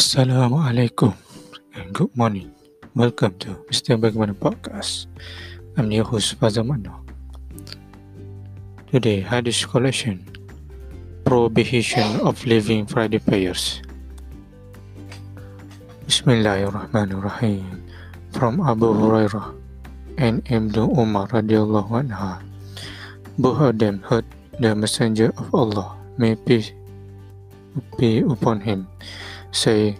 Assalamualaikum and good morning. Welcome to Mr. Bagaimana Podcast. I'm your host Fazal Mano. Today, Hadith collection Prohibition of Leaving Friday Prayers. Bismillahirrahmanirrahim. From Abu Hurairah and Ibn Umar radiallahu anha. Both of them heard the Messenger of Allah, may peace be upon him, say,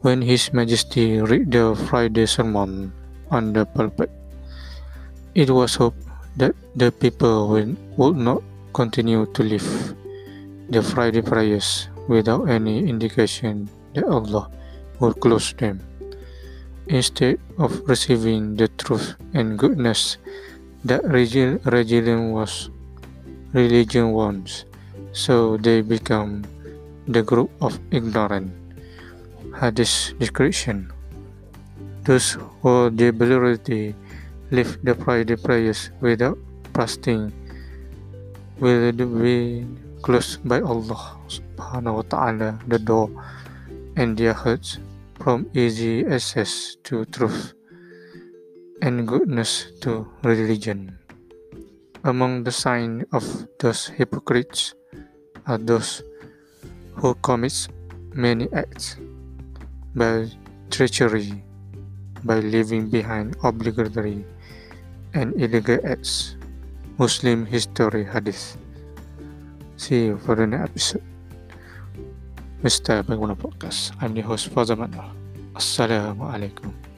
when His Majesty read the Friday sermon on the pulpit, it was hoped that the people would not continue to live the Friday prayers without any indication that Allah would close them. Instead of receiving the truth and goodness that religion was religion wants, so they become the group of ignorant. Hadith description Those who deliberately leave the Friday prayers without fasting will be closed by Allah subhanahu wa ta'ala the door and their hearts from easy access to truth and goodness to religion. Among the signs of those hypocrites are those who commit many acts by treachery, by leaving behind obligatory and illegal acts. Muslim History Hadith. See you for the next episode. Mr. Bagaimana Podcast. I'm your host Fazal Assalamualaikum.